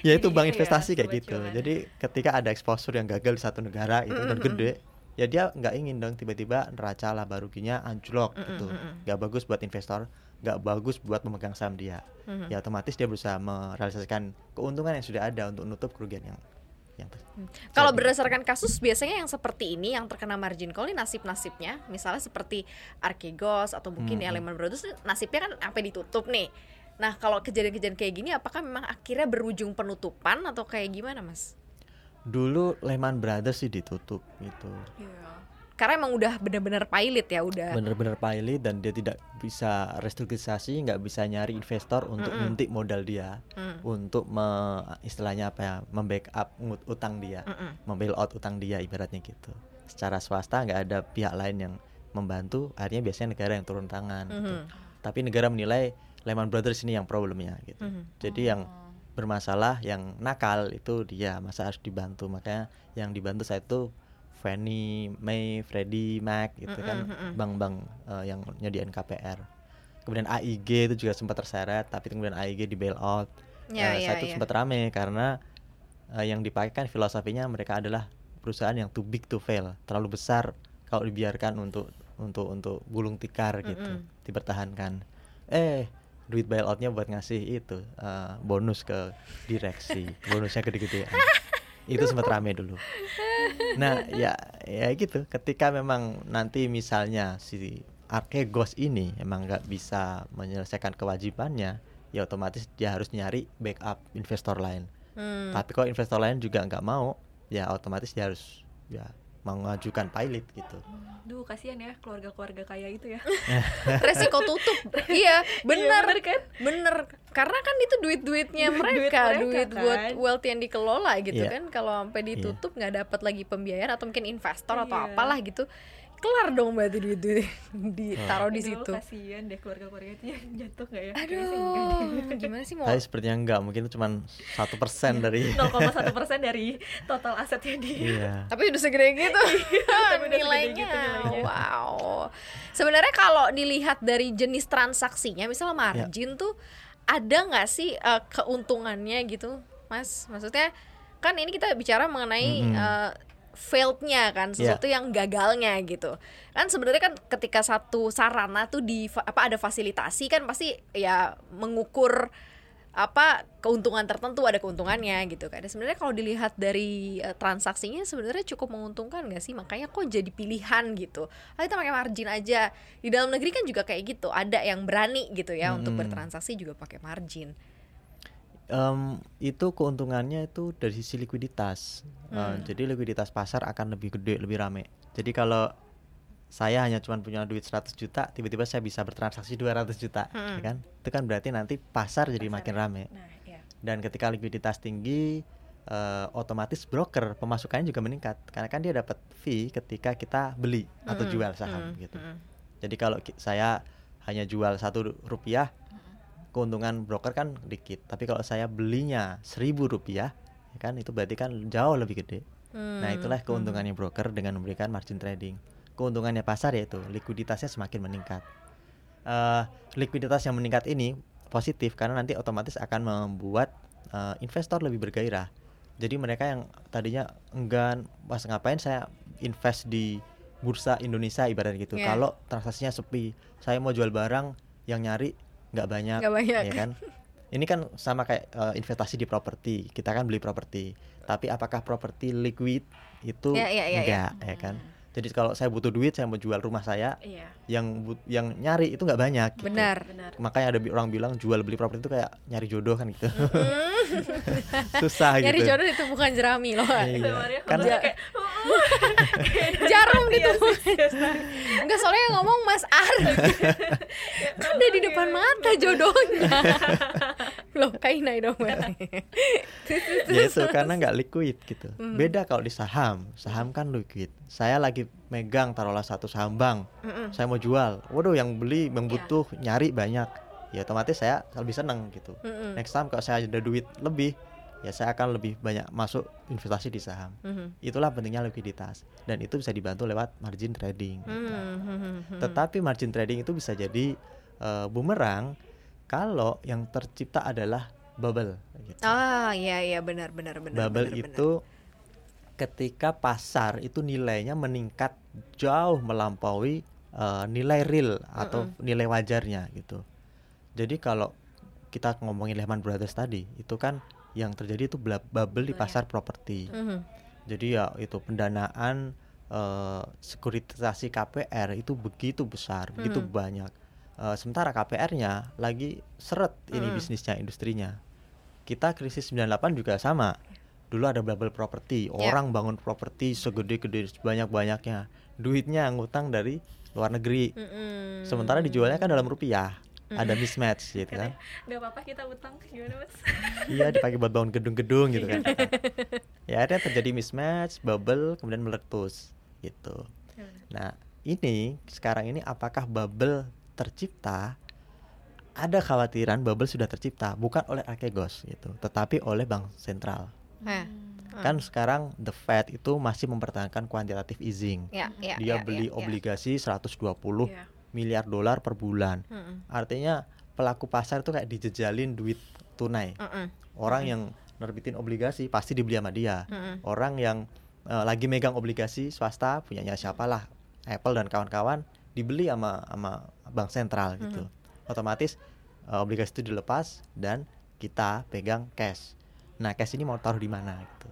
ya itu bank gitu ya, investasi kayak sobat gitu cuan. jadi ketika ada exposure yang gagal di satu negara itu dan Mm-mm. gede ya dia nggak ingin dong tiba-tiba neraca laba ruginya anjlok gitu Mm-mm. nggak bagus buat investor nggak bagus buat pemegang saham dia Mhm. ya otomatis dia berusaha merealisasikan keuntungan yang sudah ada untuk nutup kerugian yang yang ter- Kalau berdasarkan kasus biasanya yang seperti ini yang terkena margin call ini nasib-nasibnya misalnya seperti Archegos atau mungkin Mm-mm. ya Lehman Brothers nasibnya kan sampai ditutup nih. Nah, kalau kejadian-kejadian kayak gini apakah memang akhirnya berujung penutupan atau kayak gimana, Mas? dulu Lehman Brothers sih ditutup gitu Karena emang udah benar-benar pilot ya, udah. bener-bener pilot dan dia tidak bisa restrukturisasi nggak bisa nyari investor untuk Mm-mm. nyuntik modal dia Mm, untuk me, istilahnya apa ya membackup utang dia mm-mm. membail out utang dia ibaratnya gitu secara swasta nggak ada pihak lain yang membantu akhirnya biasanya negara yang turun tangan gitu. Mhm, tapi negara menilai Lehman Brothers ini yang problemnya gitu mhm. jadi yang bermasalah yang nakal itu dia masa harus dibantu makanya yang dibantu saya itu Fannie Mae Freddie Mac gitu kan Mm-mm, mm-mm. bank-bank eh, yang nyediain KPR kemudian AIG itu juga sempat terseret tapi kemudian AIG di bail out Ya, Eh, ya, saat itu ya. sempat rame karena eh, yang dipakai kan filosofinya mereka adalah perusahaan yang too big to fail, terlalu besar kalau dibiarkan untuk untuk untuk gulung tikar gitu Mm-mm. dipertahankan eh duit bailoutnya buat ngasih itu eh, bonus ke direksi bonusnya gede-gedean itu sempat rame dulu nah ya ya gitu ketika memang nanti misalnya si Arkegos ini emang nggak bisa menyelesaikan kewajibannya ya otomatis dia harus nyari backup investor lain Hmm. tapi kalau investor lain juga nggak mau ya otomatis dia harus ya mengajukan pilot gitu Duh, kasihan ya keluarga-keluarga kaya itu ya. resiko tutup iya benar bener kan? bener karena kan itu duit duitnya Duit- mereka duit duit, mereka, buat kan? wealth yang dikelola gitu Iya. kan kalau sampai ditutup nggak dapat lagi pembiayaan atau mungkin investor atau Iya. apalah gitu kelar dong berarti duit duit ditaruh di Aduh, situ kasihan deh keluarga-keluarga itu yang jatuh gak ya? aduh sih gimana sih mau tapi sepertinya enggak mungkin itu cuma satu persen dari 0,1 persen dari total asetnya dia. iya tapi udah segede gitu Tapi udah segede nilainya gitu nilainya. wow sebenarnya kalau dilihat dari jenis transaksinya misalnya margin tuh ada nggak sih eh, keuntungannya gitu? Mas maksudnya kan ini kita bicara mengenai Mm-mm. eh, failednya kan sesuatu yang gagalnya gitu. Kan sebenarnya kan ketika satu sarana tuh di apa ada fasilitasi kan pasti ya mengukur apa keuntungan tertentu ada keuntungannya gitu kan. Sebenarnya kalau dilihat dari eh, transaksinya sebenarnya cukup menguntungkan gak sih? Makanya kok jadi pilihan gitu. Ah kita pakai margin aja. Di dalam negeri kan juga kayak gitu. Ada yang berani gitu ya untuk Mm-mm. bertransaksi juga pakai margin. Em, itu keuntungannya itu dari sisi likuiditas Hmm. jadi likuiditas pasar akan lebih gede lebih rame jadi kalau saya hanya cuma punya duit 100 juta tiba-tiba saya bisa bertransaksi 200 juta Hmm. ya kan? Itu kan berarti nanti pasar jadi Pasar makin ya. rame. Nah, ya. dan ketika likuiditas tinggi eh, otomatis broker pemasukannya juga meningkat. Karena kan dia dapat fee ketika kita beli atau Mm-mm, jual saham mm-mm, gitu. Mm-mm. jadi kalau ki- saya hanya jual satu rupiah keuntungan broker kan dikit. Tapi kalau saya belinya seribu rupiah ya kan? Itu berarti kan jauh lebih gede. Nah Hmm, itulah hmm. keuntungannya broker dengan memberikan margin trading keuntungannya pasar yaitu likuiditasnya semakin meningkat. Eh, likuiditas yang meningkat ini positif karena nanti otomatis akan membuat eh, investor lebih bergairah. Jadi mereka yang tadinya enggan pas ngapain saya invest di bursa Indonesia? ibarat gitu. Iya. kalau transaksinya sepi saya mau jual barang yang nyari nggak banyak Nggak banyak. ya kan? Ini kan sama kayak eh, investasi di properti. Kita kan beli properti. Tapi apakah properti liquid itu ya, ya, ya. enggak ya kan jadi kalau saya butuh duit saya mau jual rumah saya Iya, yang yang nyari itu nggak banyak gitu. Benar. benar. makanya ada orang bilang jual beli properti itu kayak nyari jodoh kan gitu susah Nyari gitu jodoh itu bukan jerami loh. Iya. Maria Kan- kan kayak Jarum Iya, gitu. serius. Enggak soalnya yang ngomong Mas Ar. Ada di depan mata jodohnya. Loh, kainai dong ya itu karena nggak liquid gitu Hmm. beda kalau di saham saham kan liquid saya lagi megang taruhlah satu saham bank Mm-mm. saya mau jual waduh yang beli yang Ya. butuh nyari banyak ya otomatis saya lebih seneng gitu Mm-mm. next time kalau saya ada duit lebih ya saya akan lebih banyak masuk investasi di saham Mhm. itulah pentingnya likuiditas dan itu bisa dibantu lewat margin trading gitu. Mhm. tetapi margin trading itu bisa jadi eh, bumerang kalau yang tercipta adalah bubble gitu. Ah, iya iya benar benar benar. bubble benar, benar. itu ketika pasar itu nilainya meningkat jauh melampaui eh, nilai real atau nilai wajarnya gitu. Jadi kalau kita ngomongin Lehman Brothers tadi, itu kan yang terjadi itu bubble di pasar properti. Mhm. Jadi ya itu pendanaan eh, sekuritisasi KPR itu begitu besar, begitu Hmm. banyak. Eh, sementara KPR-nya lagi seret ini Hmm. bisnisnya, industrinya. Kita krisis 98 juga sama. Dulu ada bubble properti, Ya. orang bangun properti segede-gede sebanyak-banyaknya. Duitnya ngutang dari luar negeri. Mm-mm. Sementara dijualnya kan dalam rupiah. Ada mismatch gitu kan. Gak apa-apa kita utang gimana mas? iya dipakai buat bangun gedung-gedung gitu kan. Ya akhirnya terjadi mismatch bubble kemudian meletus gitu. Nah ini sekarang ini apakah bubble tercipta? Ada khawatiran bubble sudah tercipta bukan oleh Arkegos gitu tetapi oleh bank sentral. Eh, kan sekarang the Fed itu masih mempertahankan quantitative easing. Ya, ya, dia ya, beli ya, ya. obligasi 120 Iya. Miliar dolar per bulan Mm-mm. artinya pelaku pasar itu kayak dijejalin duit tunai Mm-mm. orang yang nerbitin obligasi pasti dibeli sama dia Mm-mm. orang yang eh, lagi megang obligasi swasta punyanya siapalah Apple dan kawan-kawan dibeli sama sama bank sentral gitu. Otomatis eh, obligasi itu dilepas dan kita pegang cash. Nah, cash ini mau taruh di mana gitu.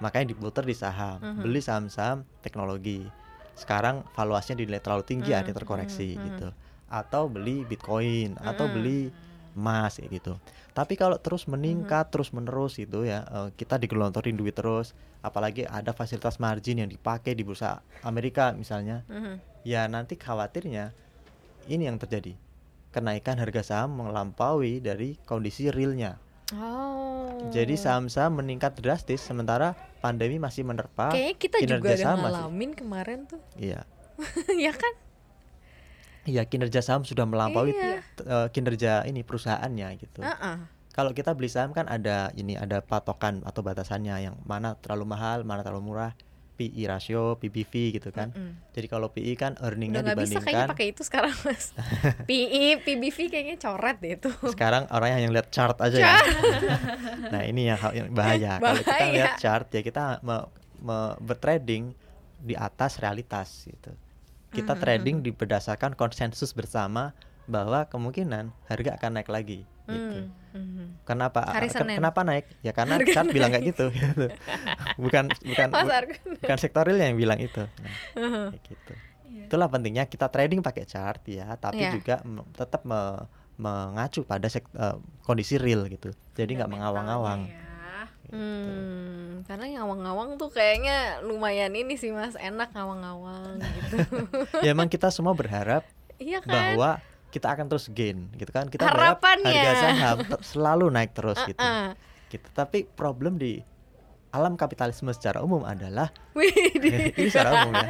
Makanya diputar di saham, Mhm. beli saham-saham teknologi. Sekarang valuasinya dinilai terlalu tinggi, ada Mhm, terkoreksi mhm, gitu. Atau beli Bitcoin atau Mhm. beli emas kayak gitu. Tapi kalau terus meningkat Mhm. terus menerus gitu ya, eh, kita digelontorin duit terus, apalagi ada fasilitas margin yang dipakai di bursa Amerika misalnya, Mhm. ya nanti khawatirnya ini yang terjadi. Kenaikan harga saham melampaui dari kondisi realnya. Oh. Jadi saham-saham meningkat drastis sementara pandemi masih menerpa. Kayaknya kita juga masih- ngalamin kemarin tuh. Iya. ya kan? Iya, kinerja saham sudah melampaui Iya. eh, kinerja ini perusahaannya gitu. Heeh. Kalau kita beli saham kan ada ini ada patokan atau batasannya yang mana terlalu mahal, mana terlalu murah, PI rasio, PBV gitu kan. Mm-mm. Jadi kalau PI kan Udah earningnya nggak bisa kayaknya dibandingkan pakai itu sekarang mas. PI, PBV kayaknya coret deh itu. sekarang orang yang lihat chart aja ya. nah ini yang, yang bahaya. Kalau kita Bahaya. lihat chart ya kita me- me- bertrading di atas realitas gitu. Kita Mhm, trading di berdasarkan konsensus bersama bahwa kemungkinan harga akan naik lagi gitu. Hmm. Kenapa Hari Senin. kenapa naik? Ya karena Harga chart bilang kayak naik. gitu, gitu. Bukan bukan bu- bukan sektoril yang bilang itu. Nah, Mhm. kayak gitu. Iya. Itulah pentingnya kita trading pakai chart ya, tapi Iya. juga me- tetap me- mengacu pada sek- eh, kondisi real gitu. Jadi nggak mengawang-awang. ya. gitu. Hmm, karena yang ngawang-ngawang tuh kayaknya lumayan ini sih mas, enak ngawang-ngawang gitu. ya emang kita semua berharap iya kan? bahwa kita akan terus gain gitu kan. Kita berharap Harapannya. harga saham selalu naik terus gitu. Heeh. gitu. Tapi problem di alam kapitalisme secara umum adalah ini secara umum ya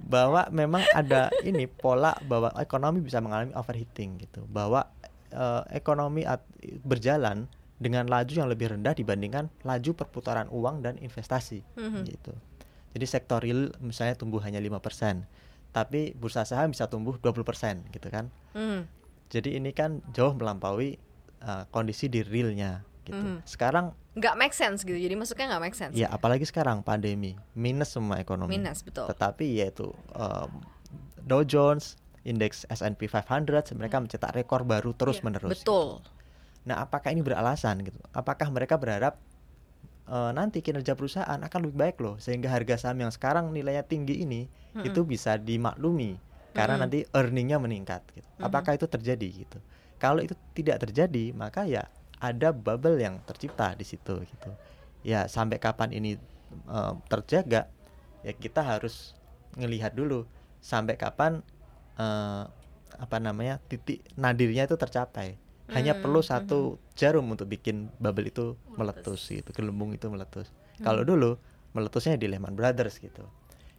bahwa memang ada ini pola bahwa ekonomi bisa mengalami overheating gitu bahwa eh, ekonomi at- berjalan dengan laju yang lebih rendah dibandingkan laju perputaran uang dan investasi Mhm. gitu jadi sektor real misalnya tumbuh hanya 5% tapi bursa saham bisa tumbuh 20% gitu kan Hmm. jadi ini kan jauh melampaui eh, kondisi di realnya gitu Mhm. sekarang nggak make sense gitu. Jadi masuknya nggak make sense. ya apalagi sekarang pandemi minus semua ekonomi Minus betul. tetapi yaitu um, Dow Jones, indeks S&P 500 mereka mencetak rekor baru terus menerus. Hmm. Betul. Nah, apakah ini beralasan gitu? Apakah mereka berharap eh, nanti kinerja perusahaan akan lebih baik loh sehingga harga saham yang sekarang nilainya tinggi ini Mm-mm. itu bisa dimaklumi karena Mm-mm. nanti earningnya meningkat gitu. Apakah itu terjadi gitu? Kalau itu tidak terjadi, maka ya ada bubble yang tercipta di situ gitu. Ya sampai kapan ini eh, terjaga? Ya kita harus ngelihat dulu sampai kapan eh, apa namanya titik nadirnya itu tercapai. Hanya Hmm, perlu satu jarum untuk bikin bubble itu meletus gitu, gelembung itu meletus. Kalau dulu meletusnya di Lehman Brothers gitu.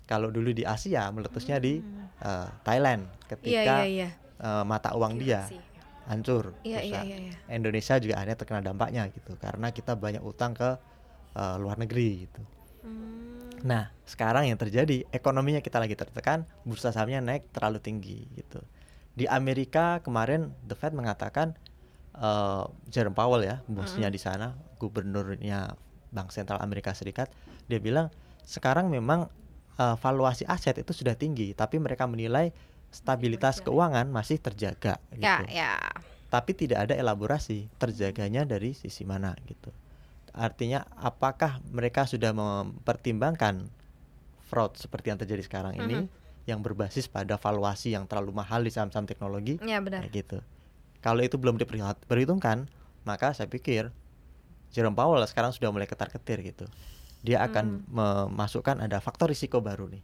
Kalau dulu di Asia meletusnya di eh, Thailand Iya ketika iya iya. eh, mata uang dia Sih. hancur. Iya iya rusak. iya. iya. Indonesia juga akhirnya terkena dampaknya gitu karena kita banyak utang ke eh, luar negeri gitu. Hmm. Nah, sekarang yang terjadi ekonominya kita lagi tertekan, bursa sahamnya naik terlalu tinggi gitu. Di Amerika kemarin The Fed mengatakan eh, Jerome Powell ya, bosnya di sana, gubernurnya Bank Sentral Amerika Serikat, dia bilang sekarang memang eh, valuasi aset itu sudah tinggi, tapi mereka menilai stabilitas keuangan masih terjaga gitu. Ya ya. Tapi tidak ada elaborasi terjaganya dari sisi mana gitu. Artinya apakah mereka sudah mempertimbangkan fraud seperti yang terjadi sekarang ini yang berbasis pada valuasi yang terlalu mahal di saham-saham teknologi Ya benar. kayak gitu. Kalau itu belum diperhit- diperhitungkan, maka saya pikir Jerome Powell sekarang sudah mulai ketar-ketir gitu. Dia akan memasukkan ada faktor risiko baru nih.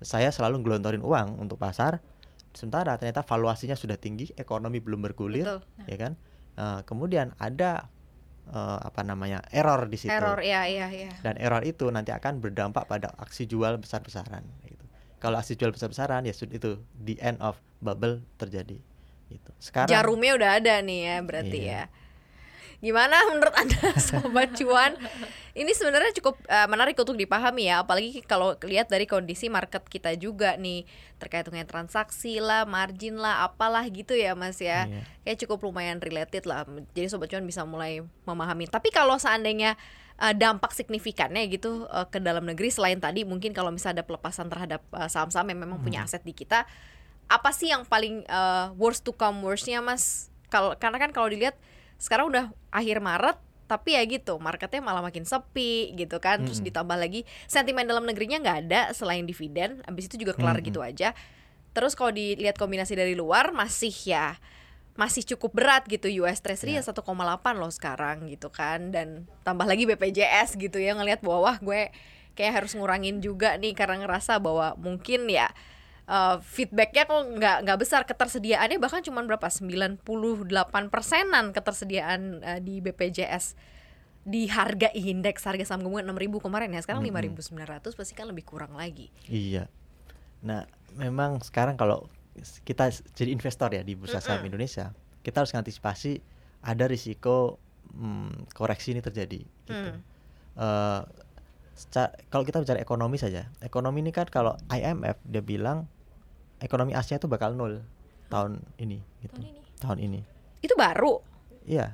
Saya selalu gelontorin uang untuk pasar, sementara ternyata valuasinya sudah tinggi, ekonomi belum bergulir, Betul. ya kan? Eh, kemudian ada eh, apa namanya error di situ. Error ya ya ya. Dan error itu nanti akan berdampak pada aksi jual besar-besaran gitu. Kalau aksi jual besar-besaran ya sudah itu the end of bubble terjadi gitu. Sekarang Jarumnya udah ada nih ya berarti Iya. ya. Gimana menurut Anda sobat cuan? Ini sebenarnya cukup eh, menarik untuk dipahami ya, apalagi kalau lihat dari kondisi market kita juga nih terkait dengan transaksi lah, margin lah, apalah gitu ya Mas ya. Iya. Kayak cukup lumayan related lah. Jadi sobat cuan bisa mulai memahami. Tapi kalau seandainya eh, dampak signifikannya gitu eh, ke dalam negeri selain tadi mungkin kalau misalnya ada pelepasan terhadap saham-saham yang memang punya aset di kita apa sih yang paling eh, worst to come worstnya mas? Kalau karena kan kalau dilihat sekarang udah akhir Maret tapi ya gitu marketnya malah makin sepi gitu kan terus Mm-mm. ditambah lagi sentimen dalam negerinya nggak ada selain dividen habis itu juga kelar Mm-mm. gitu aja terus kalau dilihat kombinasi dari luar masih ya masih cukup berat gitu US Treasury ya Ya. 1,8 loh sekarang gitu kan dan tambah lagi BPJS gitu ya ngelihat bahwa wah gue kayak harus ngurangin juga nih karena ngerasa bahwa mungkin ya uh, feedbacknya kok nggak nggak besar ketersediaannya bahkan cuma berapa 98 persenan ketersediaan uh, di BPJS di harga indeks harga saham gabungan 6000 kemarin ya sekarang Mm-mm. 5900 pasti kan lebih kurang lagi Iya. Nah, memang sekarang kalau kita jadi investor ya di bursa saham. Indonesia, kita harus mengantisipasi ada risiko mm, koreksi ini terjadi. Gitu. Hmm. Eh, seca- kalau kita bicara ekonomi saja, ekonomi ini kan kalau IMF dia bilang ekonomi Asia itu bakal nol tahun ini, gitu. Tahun ini. Tahun ini. itu baru Iya.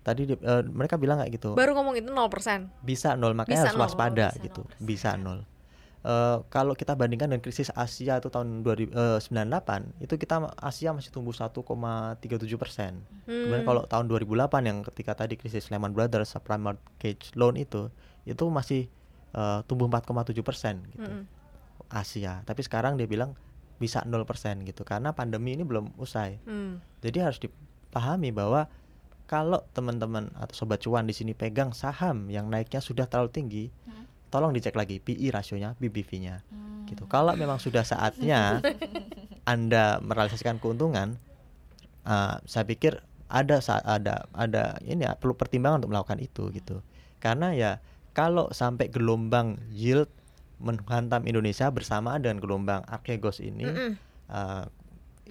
Tadi di- eh, mereka bilang kayak gitu. baru ngomong itu 0% bisa nol makanya Bisa harus nol, waspada bisa gitu 0%. bisa nol Eh, kalau kita bandingkan dengan krisis Asia itu tahun 2098 itu kita Asia masih tumbuh 1,37 persen kemudian Hmm. kalau tahun 2008 yang ketika tadi krisis Lehman Brothers subprime mortgage loan itu itu masih eh, tumbuh 4,7 persen gitu Mm-mm. Asia tapi sekarang dia bilang bisa 0 persen gitu karena pandemi ini belum usai Hmm. jadi harus dipahami bahwa kalau teman-teman atau sobat cuan di sini pegang saham yang naiknya sudah terlalu tinggi, Hmm. tolong dicek lagi PI rasionya, BBV-nya Hmm. gitu. Kalau memang sudah saatnya Anda merealisasikan keuntungan, uh, saya pikir ada ada ada ini ya, perlu pertimbangan untuk melakukan itu gitu. Karena ya kalau sampai gelombang yield menghantam Indonesia bersamaan dengan gelombang Archegos ini Mm-mm. uh,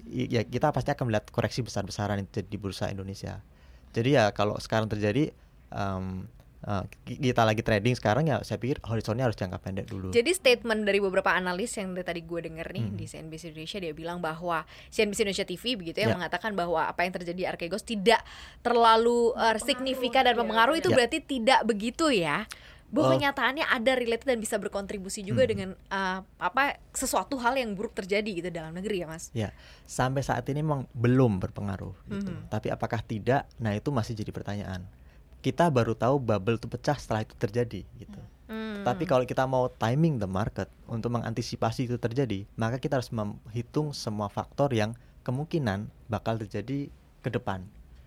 ya kita pasti akan melihat koreksi besar-besaran di bursa Indonesia. Jadi ya kalau sekarang terjadi um, uh, ki- kita lagi trading sekarang ya saya pikir horizonnya harus jangka pendek dulu. Jadi statement dari beberapa analis yang dari tadi gue denger nih Hmm. di CNBC Indonesia dia bilang bahwa CNBC Indonesia TV begitu ya, Ya. mengatakan bahwa apa yang terjadi di Archegos tidak terlalu uh, signifikan dan ya, mempengaruhi itu Ya. berarti tidak begitu ya. Bahwa Oh. kenyataannya ada related dan bisa berkontribusi juga Hmm. dengan uh, apa sesuatu hal yang buruk terjadi gitu dalam negeri ya Mas. Ya, sampai saat ini memang belum berpengaruh gitu. Mhm. Tapi apakah tidak? Nah, itu masih jadi pertanyaan. Kita baru tahu bubble itu pecah setelah itu terjadi gitu. Hmm. Tapi kalau kita mau timing the market untuk mengantisipasi itu terjadi, maka kita harus menghitung semua faktor yang kemungkinan bakal terjadi ke depan.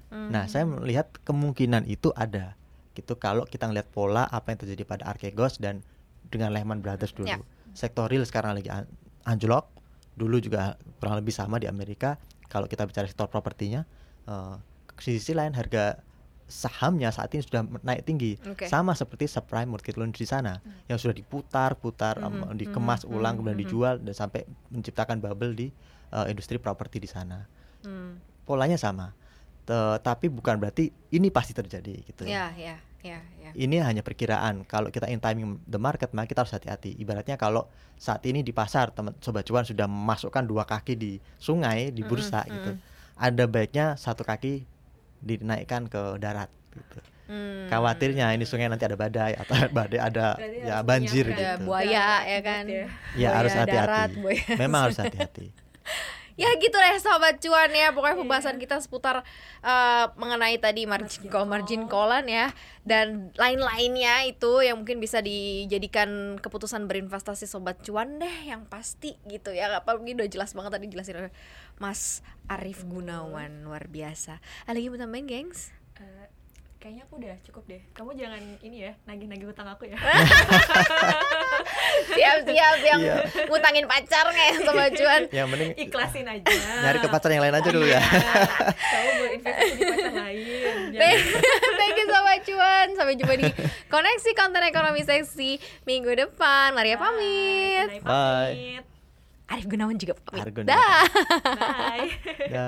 Nah, saya Hmm. melihat kemungkinan itu ada. Gitu kalau kita ngelihat pola apa yang terjadi pada Archegos dan dengan Lehman Brothers dulu. Ya. Sektor real sekarang lagi an- anjlok. Dulu juga kurang lebih sama di Amerika. Kalau kita bicara sektor propertinya, di sisi lain harga sahamnya saat ini sudah naik tinggi. Oke. Sama seperti subprime mortgage loan di sana yang sudah diputar-putar, em, Mhm, dikemas mhm, ulang mhm, kemudian mhm. dijual dan sampai menciptakan bubble di eh, industri properti di sana Hmm. polanya sama. Tapi bukan berarti ini pasti terjadi gitu Ya, ya, ya, ya. Ini hanya perkiraan. Kalau kita in timing the market, maka kita harus hati-hati. Ibaratnya kalau saat ini di pasar teman sobat cuan sudah memasukkan dua kaki di sungai di bursa Mm-mm, gitu. mm-mm. Ada baiknya satu kaki dinaikkan ke darat gitu. Hmm. Khawatirnya ini sungai nanti ada badai atau badai ada Berarti ya banjir. Ada gitu. buaya ya kan. Ya. Ya Buaya harus hati-hati. Memang harus hati-hati. Ya gitu deh sobat cuan ya. Pokoknya pembahasan kita seputar eh, mengenai tadi margin call, margin callan ya. Dan lain-lainnya itu yang mungkin bisa dijadikan keputusan berinvestasi sobat cuan deh Yang pasti gitu ya. Apalagi udah jelas banget tadi jelasin oleh Mas Arif Gunawan. Luar biasa. Ada lagi mau tambahin gengs? Kayaknya aku udah cukup deh. Kamu jangan ini ya, nagih-nagih utang aku ya. Siap-siap yang Iya. ngutangin pacarnya ya sobat cuan Yang mending Ikhlasin aja. nyari ke pacar yang lain aja dulu ya. Kamu berinvestasi di pacar lain. Thank Jangan- thank you Sobat Cuan Sampai jumpa di Koneksi Konten Ekonomi Seksi Minggu depan Maria pamit Bye. Arif Gunawan juga pamit Arif Gunawan. Dah Bye. Ya.